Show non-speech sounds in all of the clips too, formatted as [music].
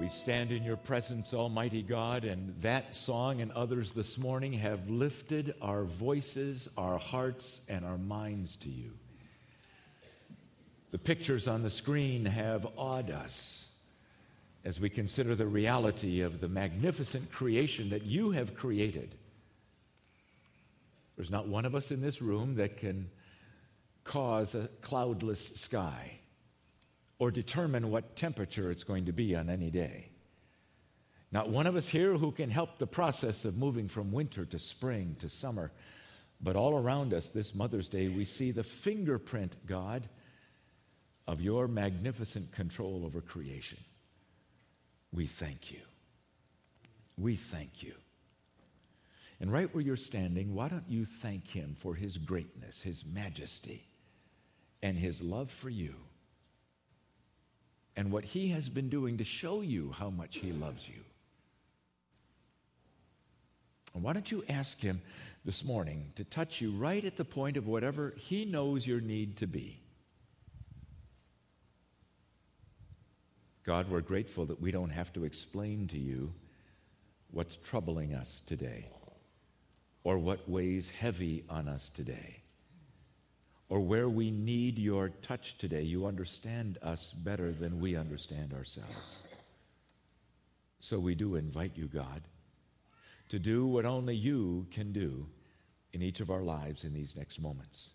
We stand in your presence, Almighty God, and that song and others this morning have lifted our voices, our hearts, and our minds to you. The pictures on the screen have awed us as we consider the reality of the magnificent creation that you have created. There's not one of us in this room that can cause a cloudless sky or determine what temperature it's going to be on any day. Not one of us here who can help the process of moving from winter to spring to summer. But all around us this Mother's Day, we see the fingerprint, God, of your magnificent control over creation. We thank you. We thank you. And right where you're standing, why don't you thank him for his greatness, his majesty, and his love for you? And what He has been doing to show you how much He loves you. And why don't you ask Him this morning to touch you right at the point of whatever He knows your need to be? God, we're grateful that we don't have to explain to you what's troubling us today or what weighs heavy on us today or where we need your touch today, you understand us better than we understand ourselves. So we do invite you, God, to do what only you can do in each of our lives in these next moments.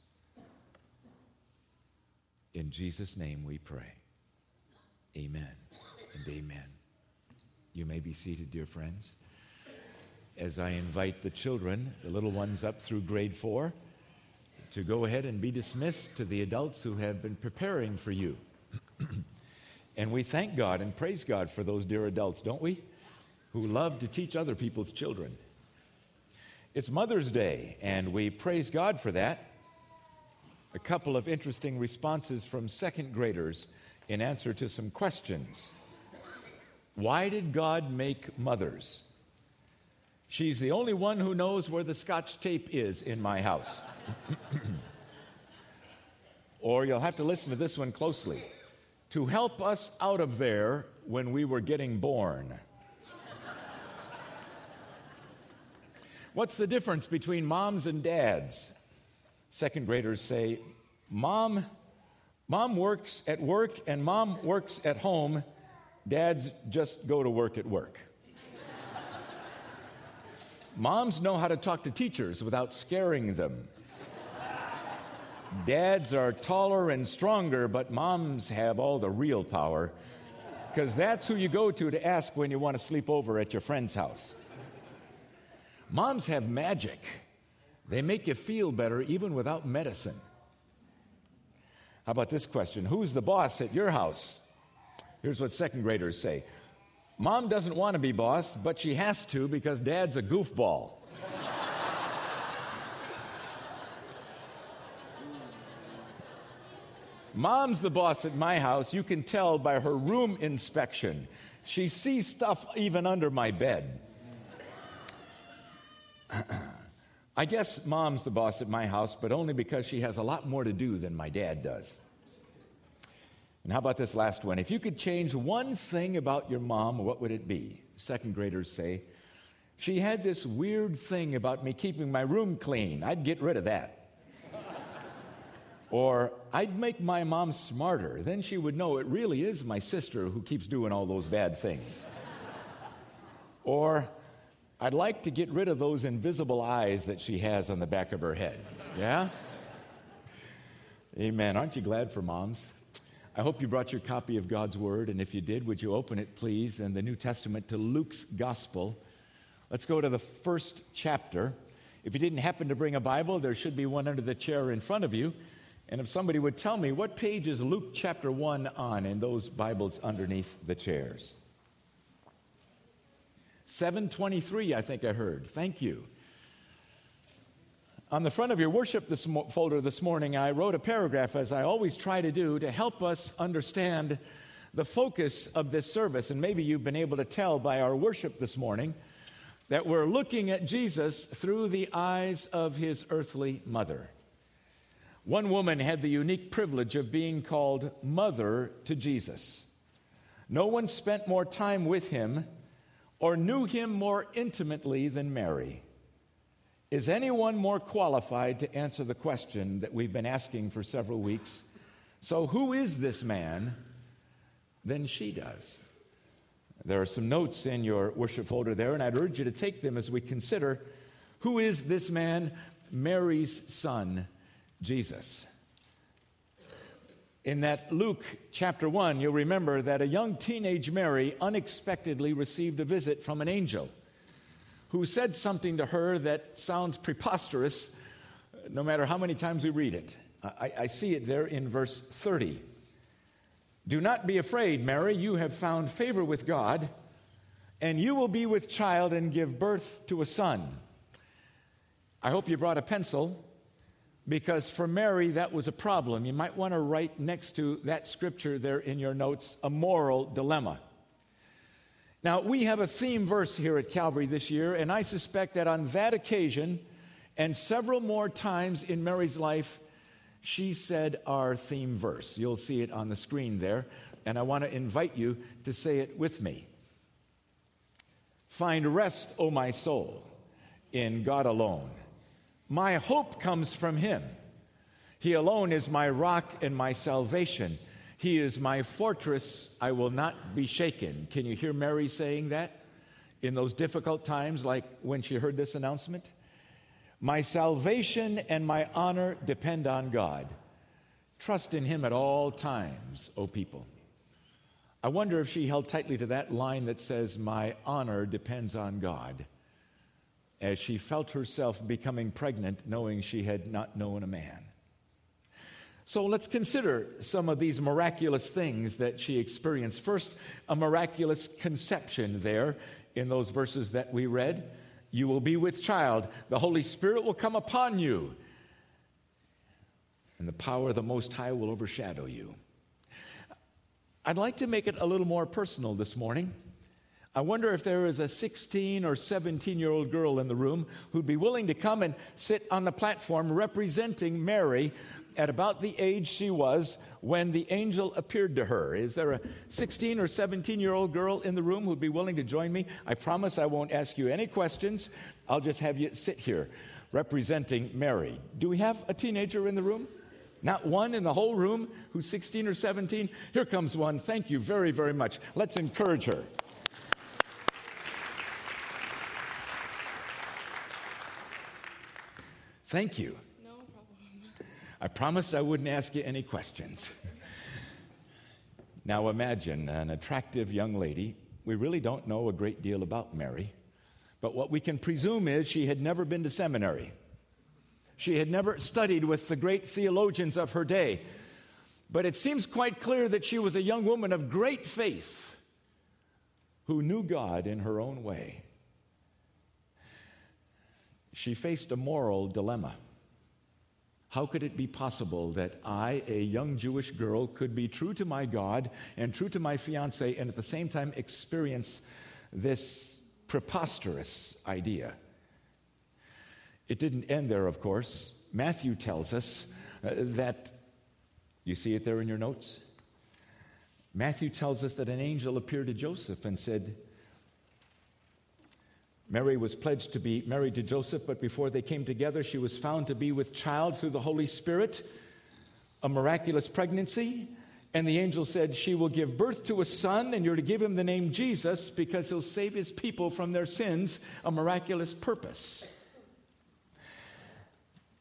In Jesus' name we pray. Amen and amen. You may be seated, dear friends. As I invite the children, the little ones up through grade four, to go ahead and be dismissed to the adults who have been preparing for you. [clears throat] and we thank God and praise God for those dear adults, don't we? Who love to teach other people's children. It's Mother's Day, and we praise God for that. A couple of interesting responses from second graders in answer to some questions. Why did God make mothers? She's the only one who knows where the scotch tape is in my house. [laughs] or you'll have to listen to this one closely. To help us out of there when we were getting born. What's the difference between moms and dads? Second graders say, Mom, mom works at work and mom works at home. Dads just go to work at work. Moms know how to talk to teachers without scaring them. Dads are taller and stronger, but moms have all the real power because that's who you go to to ask when you want to sleep over at your friend's house. Moms have magic, they make you feel better even without medicine. How about this question Who's the boss at your house? Here's what second graders say Mom doesn't want to be boss, but she has to because dad's a goofball. Mom's the boss at my house. You can tell by her room inspection. She sees stuff even under my bed. [clears throat] I guess mom's the boss at my house, but only because she has a lot more to do than my dad does. And how about this last one? If you could change one thing about your mom, what would it be? Second graders say, She had this weird thing about me keeping my room clean. I'd get rid of that. or I'd make my mom smarter. Then she would know it really is my sister who keeps doing all those bad things. or I'd like to get rid of those invisible eyes that she has on the back of her head. Yeah? Amen. Aren't you glad for moms? I hope you brought your copy of God's Word, and if you did, would you open it, please, in the New Testament to Luke's Gospel? Let's go to the first chapter. If you didn't happen to bring a Bible, there should be one under the chair in front of you. And if somebody would tell me, what page is Luke chapter 1 on in those Bibles underneath the chairs? 723, I think I heard. Thank you. On the front of your worship this mo- folder this morning, I wrote a paragraph, as I always try to do, to help us understand the focus of this service. And maybe you've been able to tell by our worship this morning that we're looking at Jesus through the eyes of his earthly mother. One woman had the unique privilege of being called mother to Jesus. No one spent more time with him or knew him more intimately than Mary. Is anyone more qualified to answer the question that we've been asking for several weeks? So, who is this man than she does? There are some notes in your worship folder there, and I'd urge you to take them as we consider who is this man, Mary's son, Jesus. In that Luke chapter 1, you'll remember that a young teenage Mary unexpectedly received a visit from an angel who said something to her that sounds preposterous no matter how many times we read it. I, I, see it there in verse 30. Do not be afraid, Mary, you have found favor with God, and you will be with child and give birth to a son. I hope you brought a pencil because for Mary, that was a problem. You might want to write next to that scripture there in your notes a moral dilemma. Now, we have a theme verse here at Calvary this year, and I suspect that on that occasion and several more times in Mary's life, she said our theme verse. You'll see it on the screen there, and I want to invite you to say it with me. Find rest, O my soul, in God alone my hope comes from Him. He alone is my rock and my salvation. He is my fortress. I will not be shaken. Can you hear Mary saying that in those difficult times, like when she heard this announcement? My salvation and my honor depend on God. Trust in Him at all times, O people. I wonder if she held tightly to that line that says, My honor depends on God as she felt herself becoming pregnant, knowing she had not known a man. So let's consider some of these miraculous things that she experienced. First, a miraculous conception there in those verses that we read. You will be with child, the Holy Spirit will come upon you, and the power of the Most High will overshadow you. I'd like to make it a little more personal this morning. I wonder if there is a 16 or 17 year old girl in the room who'd be willing to come and sit on the platform representing Mary at about the age she was when the angel appeared to her. Is there a 16 or 17 year old girl in the room who'd be willing to join me? I promise I won't ask you any questions. I'll just have you sit here representing Mary. Do we have a teenager in the room? Not one in the whole room who's 16 or 17? Here comes one. Thank you very, very much. Let's encourage her. Thank you. I promised I wouldn't ask you any questions. [laughs] now imagine an attractive young lady. We really don't know a great deal about Mary, but what we can presume is she had never been to seminary. She had never studied with the great theologians of her day. But it seems quite clear that she was a young woman of great faith who knew God in her own way she faced a moral dilemma. How could it be possible that I, a young Jewish girl, could be true to my God and true to my fiance and at the same time experience this preposterous idea? It didn't end there, of course. Matthew tells us uh, that, you see it there in your notes? Matthew tells us that an angel appeared to Joseph and said, Mary was pledged to be married to Joseph, but before they came together, she was found to be with child through the Holy Spirit, a miraculous pregnancy. And the angel said, She will give birth to a son, and you're to give him the name Jesus because he'll save his people from their sins, a miraculous purpose.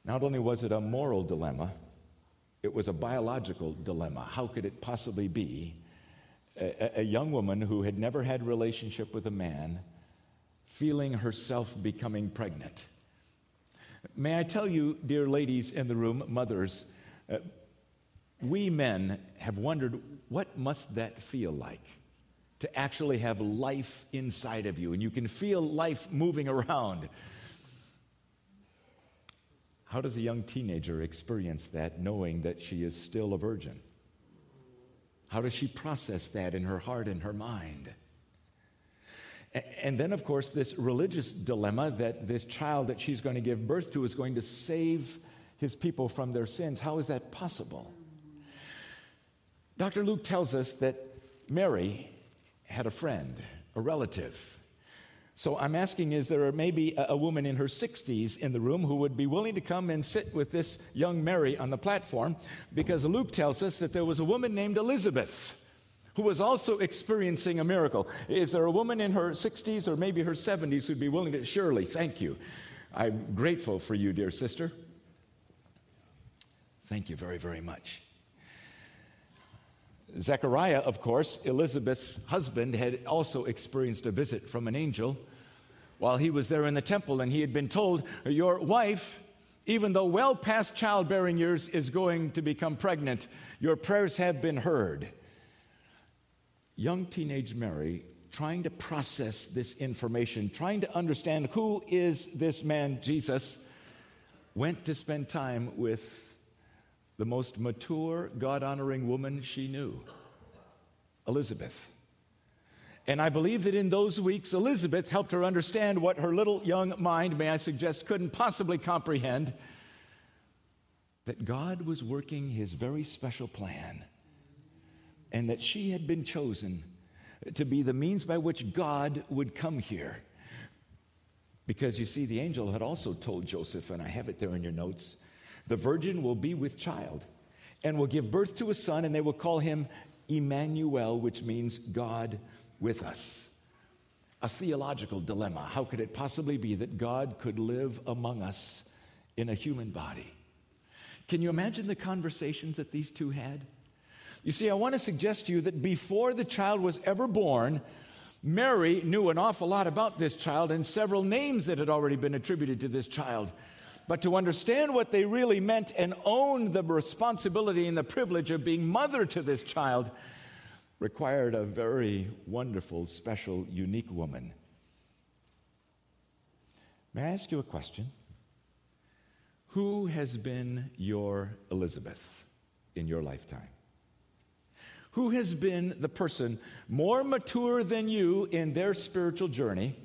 Not only was it a moral dilemma, it was a biological dilemma. How could it possibly be a, a young woman who had never had relationship with a man? Feeling herself becoming pregnant. May I tell you, dear ladies in the room, mothers, uh, we men have wondered what must that feel like to actually have life inside of you and you can feel life moving around. How does a young teenager experience that knowing that she is still a virgin? How does she process that in her heart and her mind? And then, of course, this religious dilemma that this child that she's going to give birth to is going to save his people from their sins. How is that possible? Dr. Luke tells us that Mary had a friend, a relative. So I'm asking is there maybe a, woman in her 60s in the room who would be willing to come and sit with this young Mary on the platform? Because Luke tells us that there was a woman named Elizabeth who was also experiencing a miracle. Is there a woman in her 60s or maybe her 70s who'd be willing to? Surely, thank you. I'm grateful for you, dear sister. Thank you very, very much. Zechariah, of course, Elizabeth's husband, had also experienced a visit from an angel while he was there in the temple, and he had been told, Your wife, even though well past childbearing years, is going to become pregnant. Your prayers have been heard. Young teenage Mary, trying to process this information, trying to understand who is this man, Jesus, went to spend time with the most mature, God honoring woman she knew, Elizabeth. And I believe that in those weeks, Elizabeth helped her understand what her little young mind, may I suggest, couldn't possibly comprehend that God was working his very special plan and that she had been chosen to be the means by which God would come here. Because you see, the angel had also told Joseph, and I have it there in your notes the virgin will be with child and will give birth to a son, and they will call him Emmanuel, which means God with us. A theological dilemma. How could it possibly be that God could live among us in a human body? Can you imagine the conversations that these two had? You see, I want to suggest to you that before the child was ever born, Mary knew an awful lot about this child and several names that had already been attributed to this child. But to understand what they really meant and own the responsibility and the privilege of being mother to this child required a very wonderful, special, unique woman. May I ask you a question? Who has been your Elizabeth in your lifetime? Who has been the person more mature than you in their spiritual journey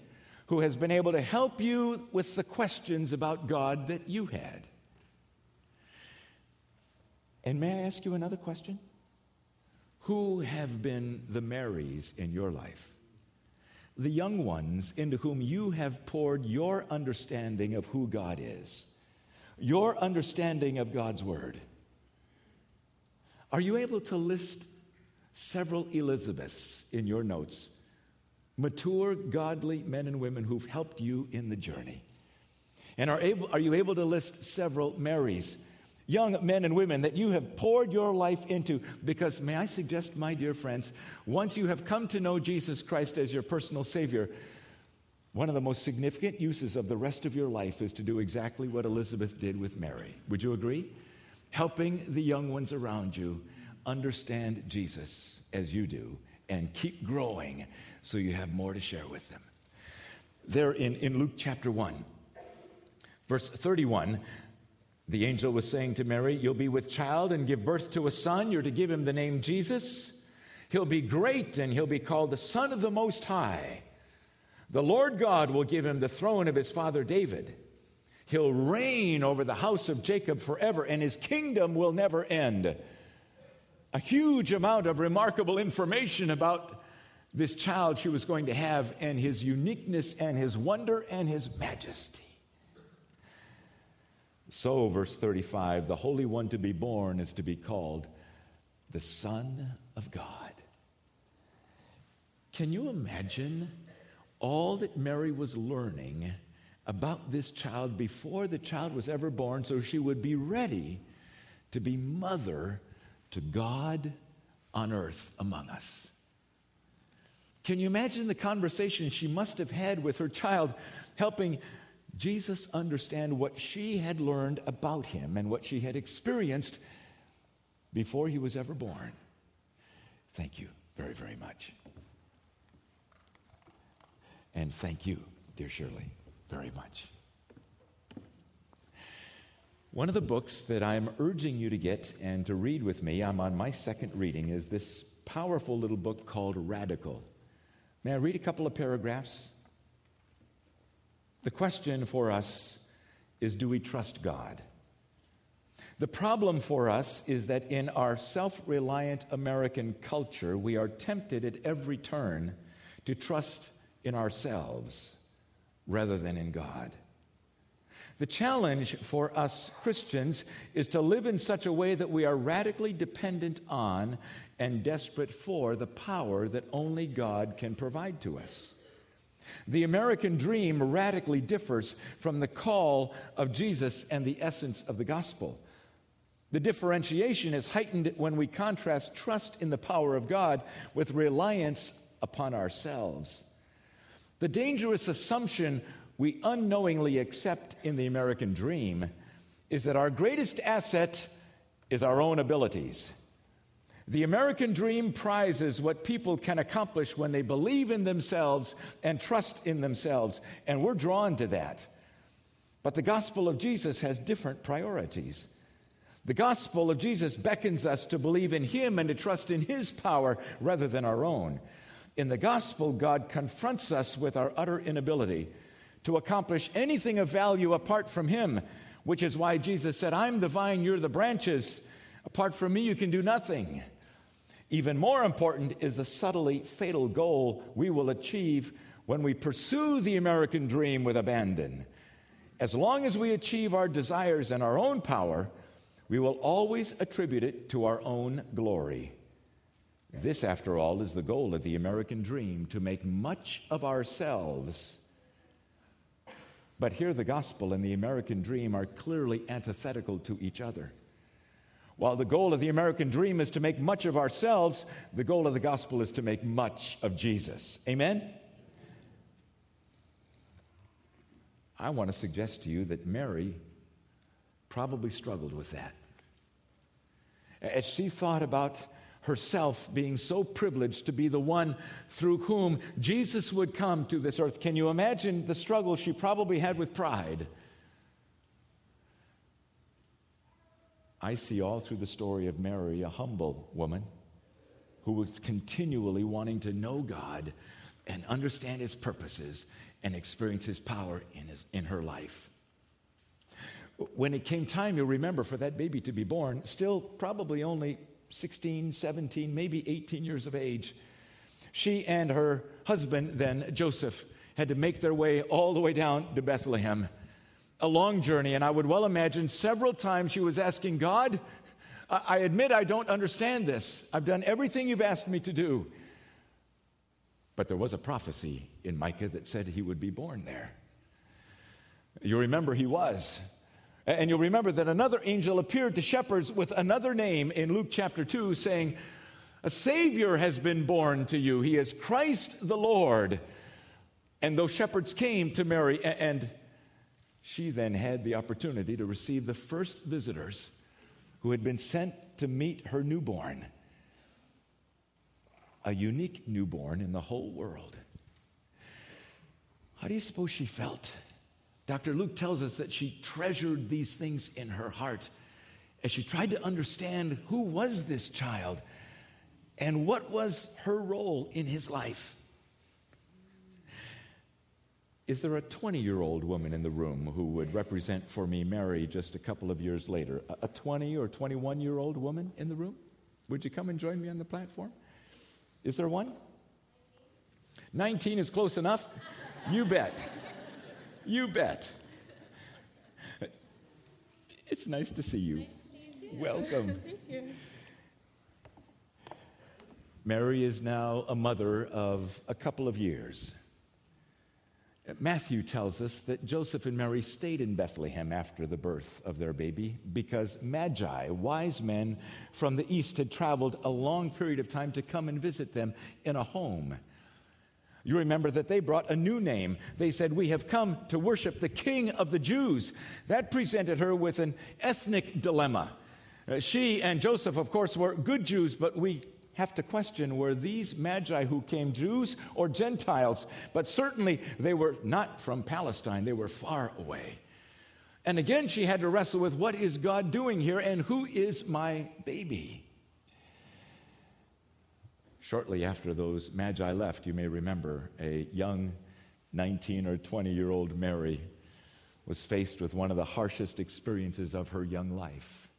who has been able to help you with the questions about God that you had? And may I ask you another question? Who have been the Marys in your life? The young ones into whom you have poured your understanding of who God is, your understanding of God's Word. Are you able to list several Elizabeths in your notes? Mature, godly men and women who've helped you in the journey. And are, able, are you able to list several Marys young men and women that you have poured your life into. Because, may I suggest, my dear friends, once you have come to know Jesus Christ as your personal Savior, one of the most significant uses of the rest of your life is to do exactly what Elizabeth did with Mary. Would you agree? Helping the young ones around you understand Jesus as you do and keep growing so you have more to share with them. There in, in Luke chapter 1, verse 31, the angel was saying to Mary, You'll be with child and give birth to a son. You're to give him the name Jesus. He'll be great and he'll be called the Son of the Most High. The Lord God will give him the throne of his father David. He'll reign over the house of Jacob forever, and his kingdom will never end. A huge amount of remarkable information about this child she was going to have, and his uniqueness, and his wonder, and his majesty. So, verse 35 the Holy One to be born is to be called the Son of God. Can you imagine all that Mary was learning about this child before the child was ever born so she would be ready to be mother to God on earth among us? Can you imagine the conversation she must have had with her child, helping Jesus understand what she had learned about him and what she had experienced before he was ever born. Thank you very, very much. And thank you, dear Shirley, very much. One of the books that I'm urging you to get and to read with me, I'm on my second reading, is this powerful little book called Radical. May I read a couple of paragraphs? The question for us is do we trust God? The problem for us is that in our self reliant American culture, we are tempted at every turn to trust in ourselves rather than in God. The challenge for us Christians is to live in such a way that we are radically dependent on and desperate for the power that only God can provide to us. The American dream radically differs from the call of Jesus and the essence of the gospel. The differentiation is heightened when we contrast trust in the power of God with reliance upon ourselves. The dangerous assumption we unknowingly accept in the American dream is that our greatest asset is our own abilities. The American dream prizes what people can accomplish when they believe in themselves and trust in themselves, and we're drawn to that. But the gospel of Jesus has different priorities. The gospel of Jesus beckons us to believe in Him and to trust in His power rather than our own. In the gospel, God confronts us with our utter inability to accomplish anything of value apart from Him, which is why Jesus said, I'm the vine, you're the branches. Apart from me, you can do nothing. Even more important is the subtly fatal goal we will achieve when we pursue the American dream with abandon. As long as we achieve our desires in our own power, we will always attribute it to our own glory. This, after all, is the goal of the American dream to make much of ourselves but here, the gospel and the American dream are clearly antithetical to each other. While the goal of the American dream is to make much of ourselves, the goal of the gospel is to make much of Jesus. Amen? I want to suggest to you that Mary probably struggled with that. As she thought about herself being so privileged to be the one through whom Jesus would come to this earth. Can you imagine the struggle she probably had with pride? I see all through the story of Mary a humble woman who was continually wanting to know God and understand his purposes and experience his power in, his, in her life. When it came time, you'll remember, for that baby to be born, still probably only 16, 17, maybe 18 years of age. She and her husband, then Joseph, had to make their way all the way down to Bethlehem. A long journey, and I would well imagine several times she was asking God, I admit I don't understand this. I've done everything you've asked me to do. But there was a prophecy in Micah that said he would be born there. You remember he was. And you'll remember that another angel appeared to shepherds with another name in Luke chapter 2, saying, A Savior has been born to you. He is Christ the Lord. And those shepherds came to Mary, and she then had the opportunity to receive the first visitors who had been sent to meet her newborn. A unique newborn in the whole world. How do you suppose she felt? Dr. Luke tells us that she treasured these things in her heart as she tried to understand who was this child and what was her role in his life. Is there a 20 year old woman in the room who would represent for me Mary just a couple of years later? A 20 or 21 year old woman in the room? Would you come and join me on the platform? Is there one? 19 is close enough? You bet. You bet. It's nice to see you. Nice to see you Welcome. [laughs] Thank you. Mary is now a mother of a couple of years. Matthew tells us that Joseph and Mary stayed in Bethlehem after the birth of their baby because magi, wise men from the east, had traveled a long period of time to come and visit them in a home. You remember that they brought a new name. They said, We have come to worship the King of the Jews. That presented her with an ethnic dilemma. Uh, she and Joseph, of course, were good Jews, but we have to question were these magi who came Jews or Gentiles? But certainly they were not from Palestine, they were far away. And again, she had to wrestle with what is God doing here and who is my baby? Shortly after those magi left, you may remember a young 19 or 20 year old Mary was faced with one of the harshest experiences of her young life.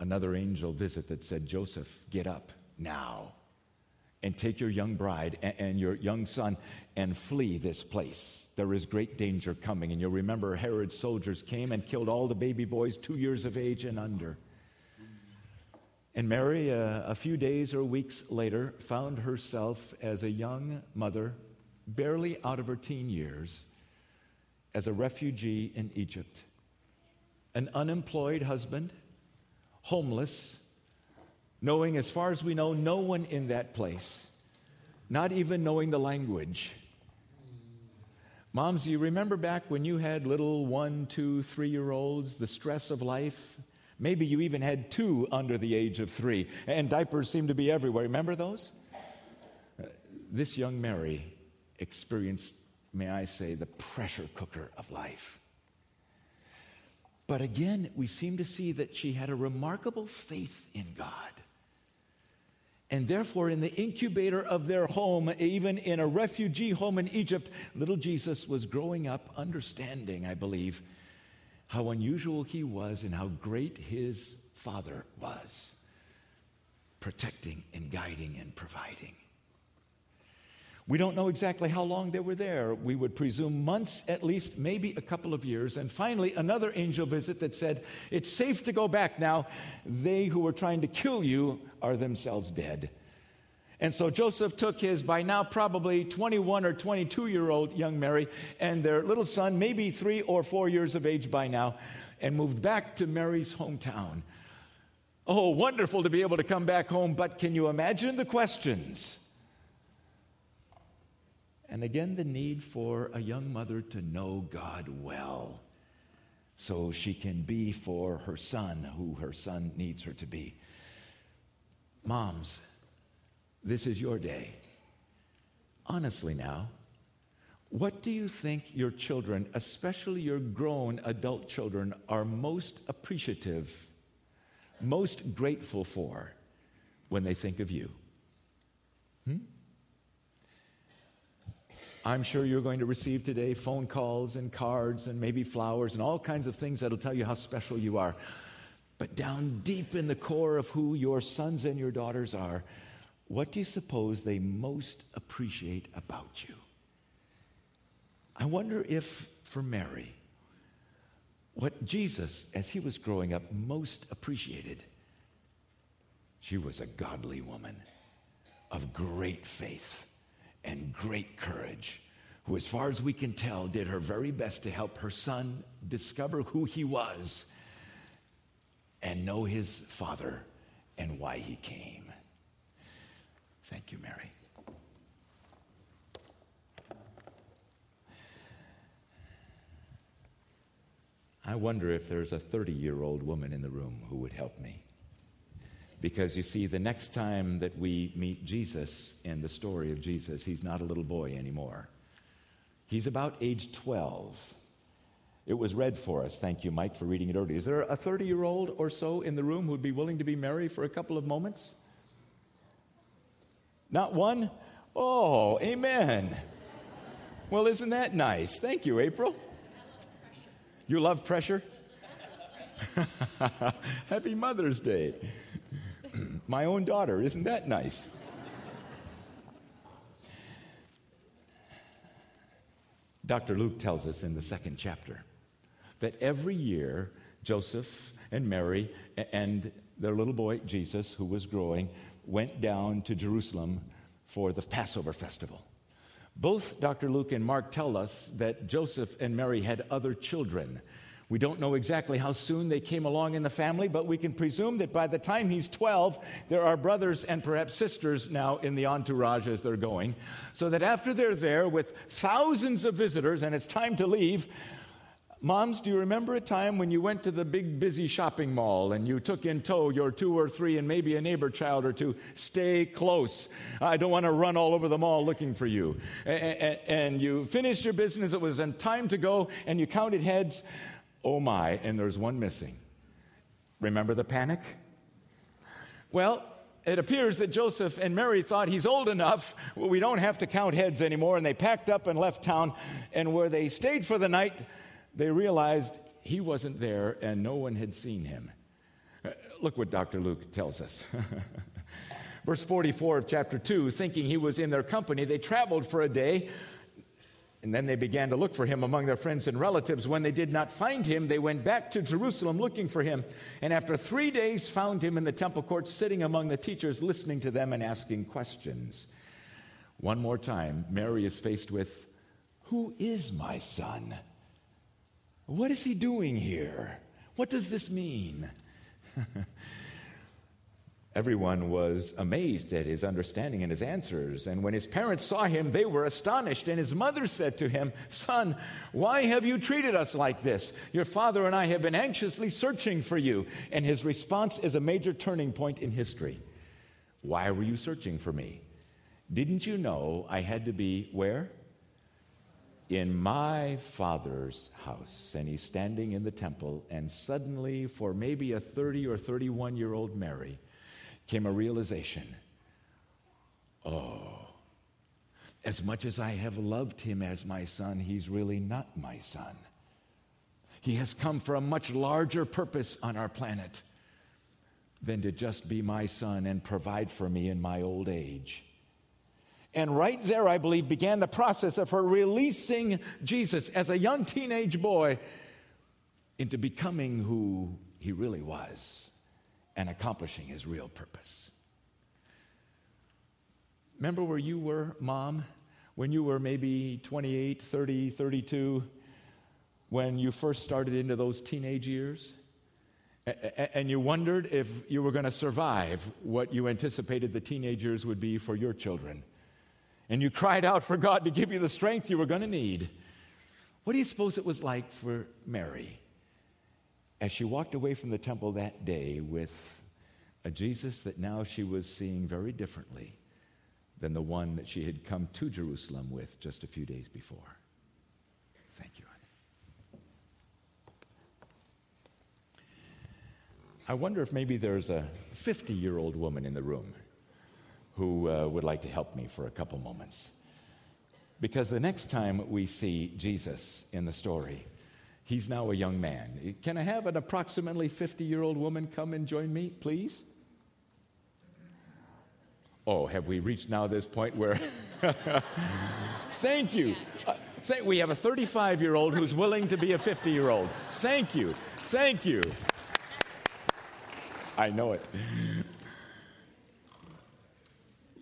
another angel visit that said, Joseph, get up now and take your young bride and your young son and flee this place. There is great danger coming. And you'll remember Herod's soldiers came and killed all the baby boys two years of age and under. And Mary, uh, a few days or weeks later, found herself as a young mother, barely out of her teen years, as a refugee in Egypt. An unemployed husband, homeless, knowing, as far as we know, no one in that place, not even knowing the language. Moms, you remember back when you had little one, two, three year olds, the stress of life? Maybe you even had two under the age of three, and diapers seemed to be everywhere. Remember those? Uh, this young Mary experienced, may I say, the pressure cooker of life. But again, we seem to see that she had a remarkable faith in God. And therefore, in the incubator of their home, even in a refugee home in Egypt, little Jesus was growing up understanding, I believe, how unusual he was and how great his father was, protecting and guiding and providing. We don't know exactly how long they were there. We would presume months, at least, maybe a couple of years. And finally, another angel visit that said, It's safe to go back now. They who were trying to kill you are themselves dead. And so Joseph took his, by now probably 21 or 22 year old young Mary, and their little son, maybe three or four years of age by now, and moved back to Mary's hometown. Oh, wonderful to be able to come back home, but can you imagine the questions? And again, the need for a young mother to know God well so she can be for her son who her son needs her to be. Moms, this is your day. Honestly, now, what do you think your children, especially your grown adult children, are most appreciative, most grateful for when they think of you? Hmm? I'm sure you're going to receive today phone calls and cards and maybe flowers and all kinds of things that'll tell you how special you are. But down deep in the core of who your sons and your daughters are, what do you suppose they most appreciate about you? I wonder if for Mary, what Jesus, as he was growing up, most appreciated, she was a godly woman of great faith and great courage, who, as far as we can tell, did her very best to help her son discover who he was and know his father and why he came. Thank you, Mary. I wonder if there's a 30 year old woman in the room who would help me. Because you see, the next time that we meet Jesus in the story of Jesus, he's not a little boy anymore. He's about age 12. It was read for us. Thank you, Mike, for reading it earlier. Is there a 30 year old or so in the room who would be willing to be Mary for a couple of moments? Not one? Oh, amen. Well, isn't that nice? Thank you, April. You love pressure? [laughs] Happy Mother's Day. [clears throat] My own daughter, isn't that nice? Dr. Luke tells us in the second chapter that every year Joseph and Mary and their little boy Jesus, who was growing, went down to Jerusalem for the Passover festival. Both Dr. Luke and Mark tell us that Joseph and Mary had other children. We don't know exactly how soon they came along in the family, but we can presume that by the time he's 12, there are brothers and perhaps sisters now in the entourage as they're going. So that after they're there with thousands of visitors and it's time to leave, Moms, do you remember a time when you went to the big busy shopping mall and you took in tow your two or three and maybe a neighbor child or two? Stay close. I don't want to run all over the mall looking for you. And you finished your business, it was time to go, and you counted heads. Oh my, and there's one missing. Remember the panic? Well, it appears that Joseph and Mary thought he's old enough, we don't have to count heads anymore, and they packed up and left town. And where they stayed for the night, they realized he wasn't there and no one had seen him. Uh, look what Dr. Luke tells us. [laughs] Verse 44 of chapter 2 thinking he was in their company, they traveled for a day. And then they began to look for him among their friends and relatives. When they did not find him, they went back to Jerusalem looking for him. And after three days, found him in the temple courts, sitting among the teachers, listening to them and asking questions. One more time, Mary is faced with Who is my son? What is he doing here? What does this mean? [laughs] Everyone was amazed at his understanding and his answers. And when his parents saw him, they were astonished. And his mother said to him, Son, why have you treated us like this? Your father and I have been anxiously searching for you. And his response is a major turning point in history. Why were you searching for me? Didn't you know I had to be where? In my father's house. And he's standing in the temple, and suddenly, for maybe a 30 or 31 year old Mary, came a realization oh, as much as I have loved him as my son, he's really not my son. He has come for a much larger purpose on our planet than to just be my son and provide for me in my old age. And right there, I believe, began the process of her releasing Jesus as a young teenage boy into becoming who he really was and accomplishing his real purpose. Remember where you were, mom, when you were maybe 28, 30, 32, when you first started into those teenage years? And you wondered if you were going to survive what you anticipated the teenagers would be for your children. And you cried out for God to give you the strength you were going to need. What do you suppose it was like for Mary? as she walked away from the temple that day with a Jesus that now she was seeing very differently than the one that she had come to Jerusalem with just a few days before. Thank you. I wonder if maybe there's a 50 year old woman in the room who uh, would like to help me for a couple moments. Because the next time we see Jesus in the story, He's now a young man. Can I have an approximately 50 year old woman come and join me, please? Oh, have we reached now this point where. [laughs] Thank you. Uh, we have a 35 year old who's willing to be a 50 year old. Thank you. Thank you. I know it.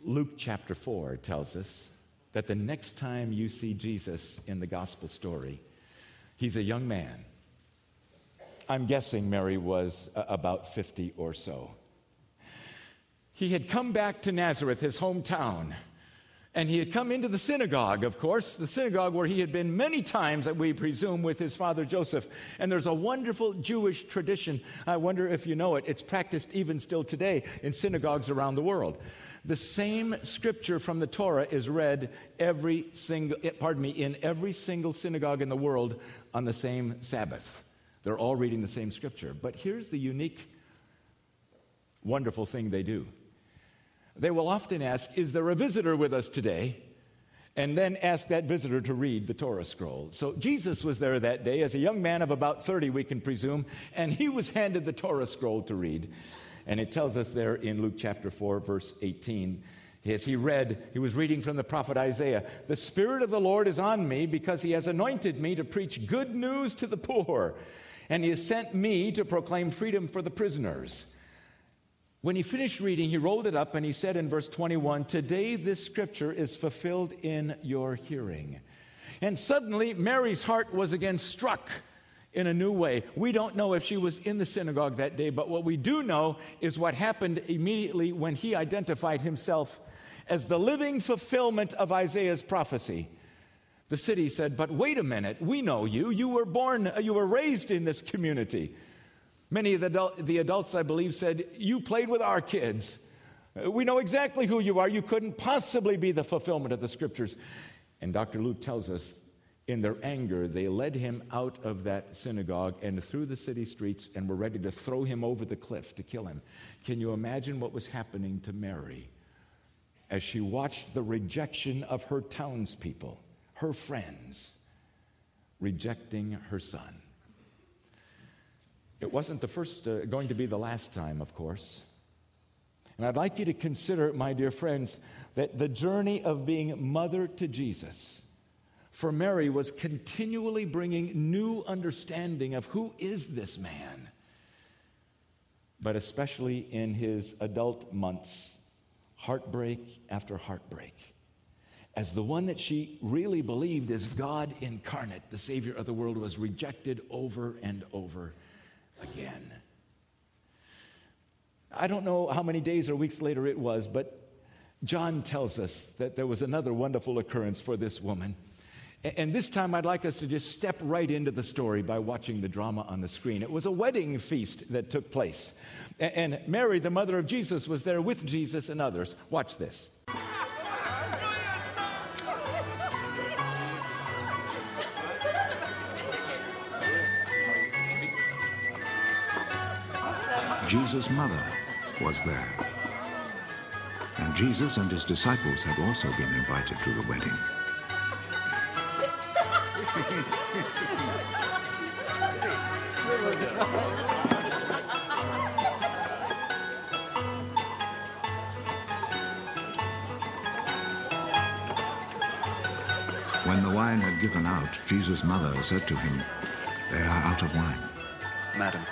Luke chapter 4 tells us that the next time you see Jesus in the gospel story, He's a young man. I'm guessing Mary was uh, about 50 or so. He had come back to Nazareth, his hometown, and he had come into the synagogue, of course, the synagogue where he had been many times, that we presume, with his father Joseph. And there's a wonderful Jewish tradition. I wonder if you know it. It's practiced even still today in synagogues around the world. The same scripture from the Torah is read every single, eh, pardon me, in every single synagogue in the world on the same Sabbath. They're all reading the same scripture. But here's the unique, wonderful thing they do. They will often ask, Is there a visitor with us today? And then ask that visitor to read the Torah scroll. So Jesus was there that day as a young man of about 30, we can presume, and he was handed the Torah scroll to read. And it tells us there in Luke chapter 4, verse 18, as he read, he was reading from the prophet Isaiah The Spirit of the Lord is on me because he has anointed me to preach good news to the poor, and he has sent me to proclaim freedom for the prisoners. When he finished reading, he rolled it up and he said in verse 21 Today this scripture is fulfilled in your hearing. And suddenly Mary's heart was again struck in a new way. We don't know if she was in the synagogue that day, but what we do know is what happened immediately when he identified himself as the living fulfillment of Isaiah's prophecy. The city said, But wait a minute, we know you. You were born, uh, you were raised in this community. Many of the, adult, the adults, I believe, said, You played with our kids. Uh, we know exactly who you are. You couldn't possibly be the fulfillment of the scriptures. And Dr. Luke tells us in their anger, they led him out of that synagogue and through the city streets and were ready to throw him over the cliff to kill him. Can you imagine what was happening to Mary as she watched the rejection of her townspeople, her friends, rejecting her son? It wasn't the first, uh, going to be the last time, of course. And I'd like you to consider, my dear friends, that the journey of being mother to Jesus for Mary was continually bringing new understanding of who is this man. But especially in his adult months, heartbreak after heartbreak. As the one that she really believed as God incarnate, the Savior of the world, was rejected over and over again. I don't know how many days or weeks later it was, but John tells us that there was another wonderful occurrence for this woman. And this time, I'd like us to just step right into the story by watching the drama on the screen. It was a wedding feast that took place. And Mary, the mother of Jesus, was there with Jesus and others. Watch this. Jesus' mother was there. And Jesus and his disciples had also been invited to the wedding. When the wine had given out, Jesus' mother said to him, They are out of wine. Madam,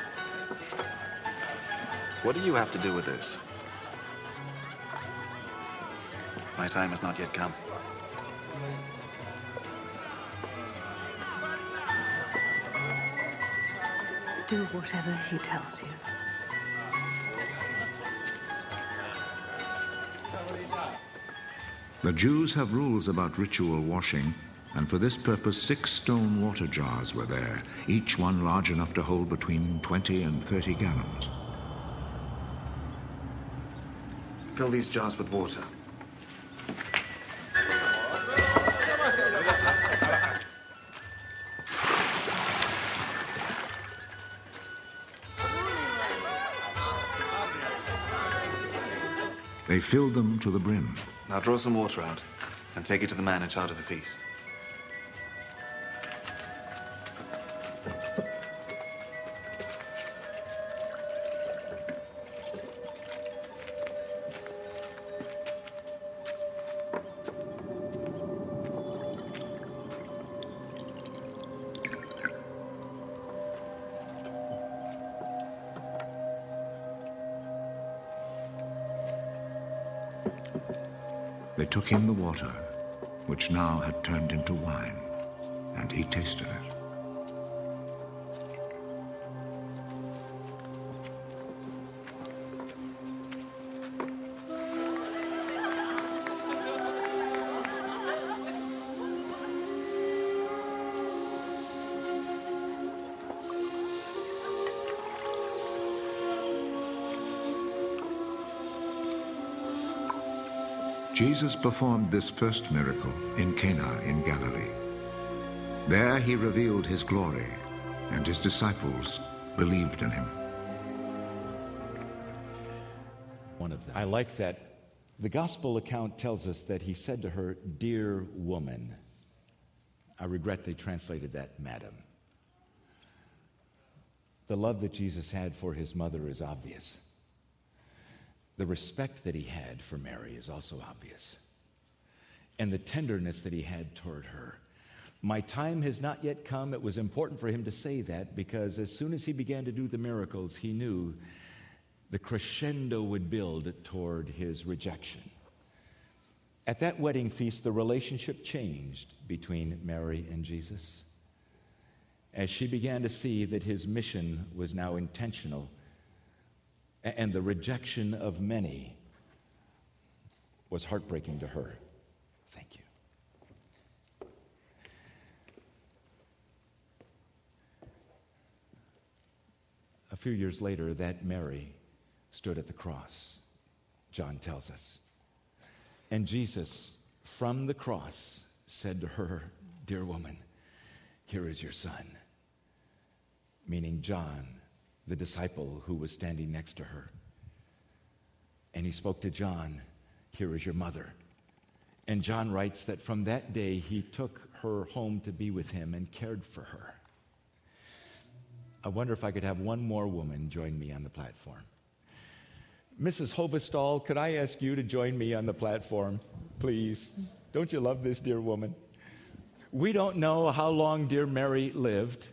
what do you have to do with this? My time has not yet come. Do whatever he tells you. The Jews have rules about ritual washing, and for this purpose, six stone water jars were there, each one large enough to hold between 20 and 30 gallons. Fill these jars with water. Filled them to the brim. Now draw some water out and take it to the man in charge of the feast. They took him the water, which now had turned into wine, and he tasted it. Jesus performed this first miracle in Cana in Galilee. There he revealed his glory, and his disciples believed in him. One of them. I like that. The gospel account tells us that he said to her, Dear woman. I regret they translated that, madam. The love that Jesus had for his mother is obvious. The respect that he had for Mary is also obvious. And the tenderness that he had toward her. My time has not yet come. It was important for him to say that because as soon as he began to do the miracles, he knew the crescendo would build toward his rejection. At that wedding feast, the relationship changed between Mary and Jesus. As she began to see that his mission was now intentional and the rejection of many was heartbreaking to her. Thank you. A few years later, that Mary stood at the cross, John tells us. And Jesus, from the cross, said to her, Dear woman, here is your son. Meaning John, the disciple who was standing next to her. And he spoke to John, Here is your mother. And John writes that from that day he took her home to be with him and cared for her. I wonder if I could have one more woman join me on the platform. Mrs. Hovestall, could I ask you to join me on the platform, please? Don't you love this dear woman? We don't know how long dear Mary lived.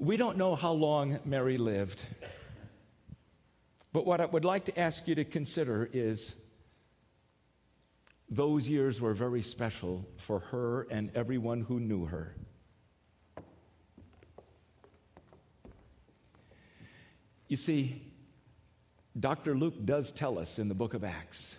We don't know how long Mary lived. But what I would like to ask you to consider is those years were very special for her and everyone who knew her. You see, Dr. Luke does tell us in the book of Acts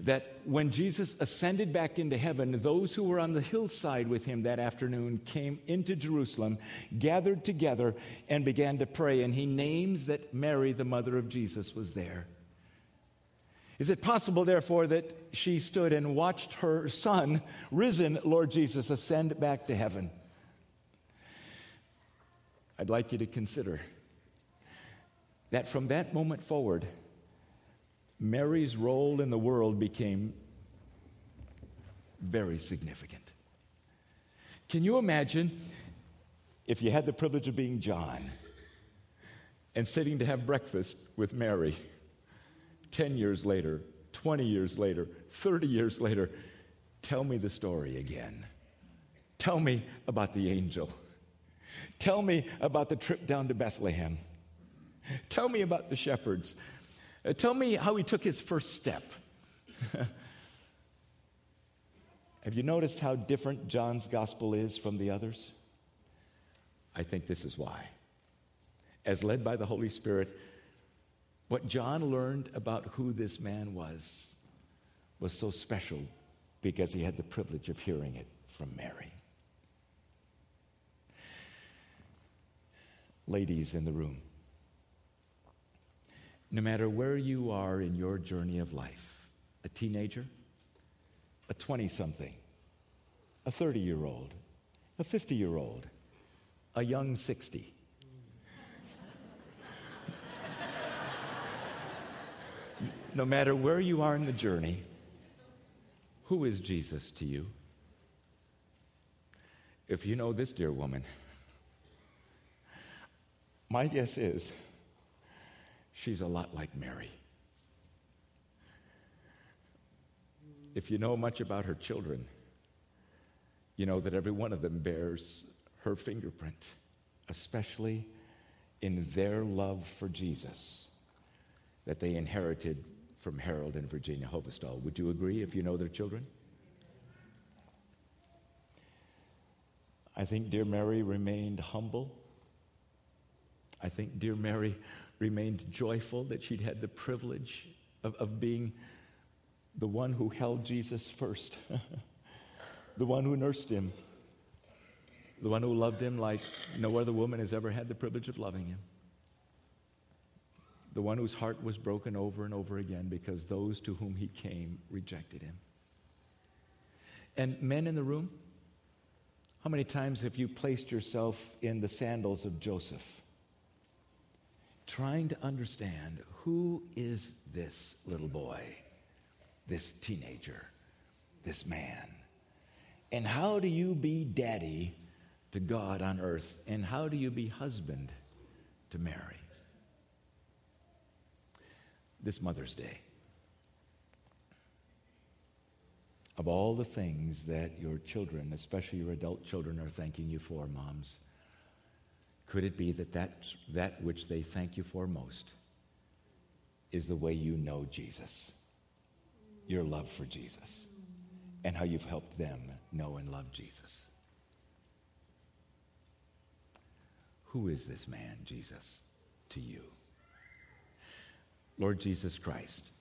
that when Jesus ascended back into heaven, those who were on the hillside with him that afternoon came into Jerusalem, gathered together, and began to pray. And he names that Mary, the mother of Jesus, was there. Is it possible, therefore, that she stood and watched her son, risen Lord Jesus, ascend back to heaven? I'd like you to consider that from that moment forward, Mary's role in the world became very significant. Can you imagine if you had the privilege of being John and sitting to have breakfast with Mary 10 years later, 20 years later, 30 years later? Tell me the story again. Tell me about the angel. Tell me about the trip down to Bethlehem. Tell me about the shepherds. Uh, tell me how he took his first step. [laughs] Have you noticed how different John's gospel is from the others? I think this is why. As led by the Holy Spirit, what John learned about who this man was was so special because he had the privilege of hearing it from Mary. Ladies in the room, no matter where you are in your journey of life a teenager, a 20 something, a 30 year old, a 50 year old, a young 60. no matter where you are in the journey, who is Jesus to you? If you know this dear woman, my guess is she's a lot like Mary. If you know much about her children, you know that every one of them bears her fingerprint, especially in their love for Jesus that they inherited from Harold and Virginia Hovestall. Would you agree if you know their children? I think dear Mary remained humble. I think dear Mary remained joyful that she'd had the privilege of, of being the one who held Jesus first, [laughs] the one who nursed him, the one who loved him like no other woman has ever had the privilege of loving him, the one whose heart was broken over and over again because those to whom he came rejected him. And men in the room, how many times have you placed yourself in the sandals of Joseph? Trying to understand who is this little boy, this teenager, this man? And how do you be daddy to God on earth? And how do you be husband to Mary? This Mother's Day, of all the things that your children, especially your adult children, are thanking you for, moms, could it be that, that that which they thank you for most is the way you know Jesus, your love for Jesus, and how you've helped them know and love Jesus? Who is this man, Jesus, to you? Lord Jesus Christ,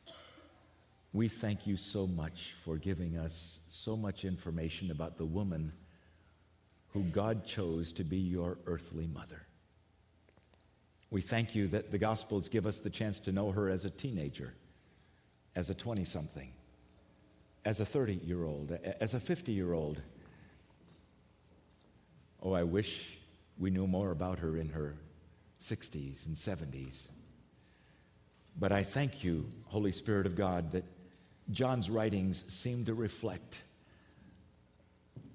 we thank you so much for giving us so much information about the woman who God chose to be your earthly mother. We thank you that the Gospels give us the chance to know her as a teenager, as a 20 something, as a 30 year old, as a 50 year old. Oh, I wish we knew more about her in her 60s and 70s. But I thank you, Holy Spirit of God, that John's writings seem to reflect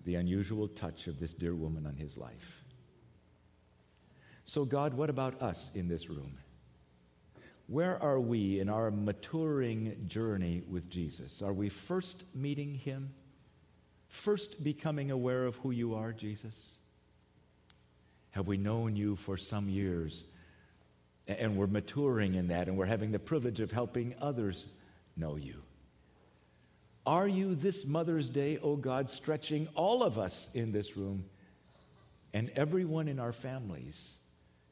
the unusual touch of this dear woman on his life. So, God, what about us in this room? Where are we in our maturing journey with Jesus? Are we first meeting him? First becoming aware of who you are, Jesus? Have we known you for some years and we're maturing in that and we're having the privilege of helping others know you? Are you this Mother's Day, oh God, stretching all of us in this room and everyone in our families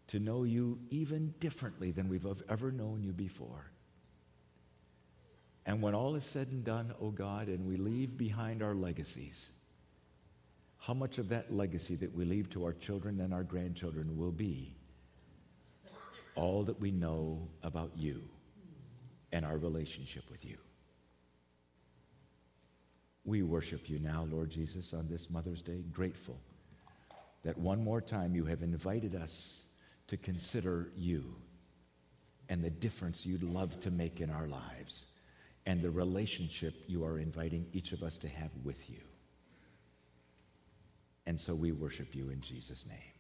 to know you even differently than we've ever known you before? And when all is said and done, oh God, and we leave behind our legacies, how much of that legacy that we leave to our children and our grandchildren will be all that we know about you and our relationship with you? We worship you now, Lord Jesus, on this Mother's Day, grateful that one more time you have invited us to consider you and the difference you'd love to make in our lives and the relationship you are inviting each of us to have with you. And so we worship you in Jesus' name.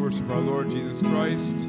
Worship our Lord Jesus Christ.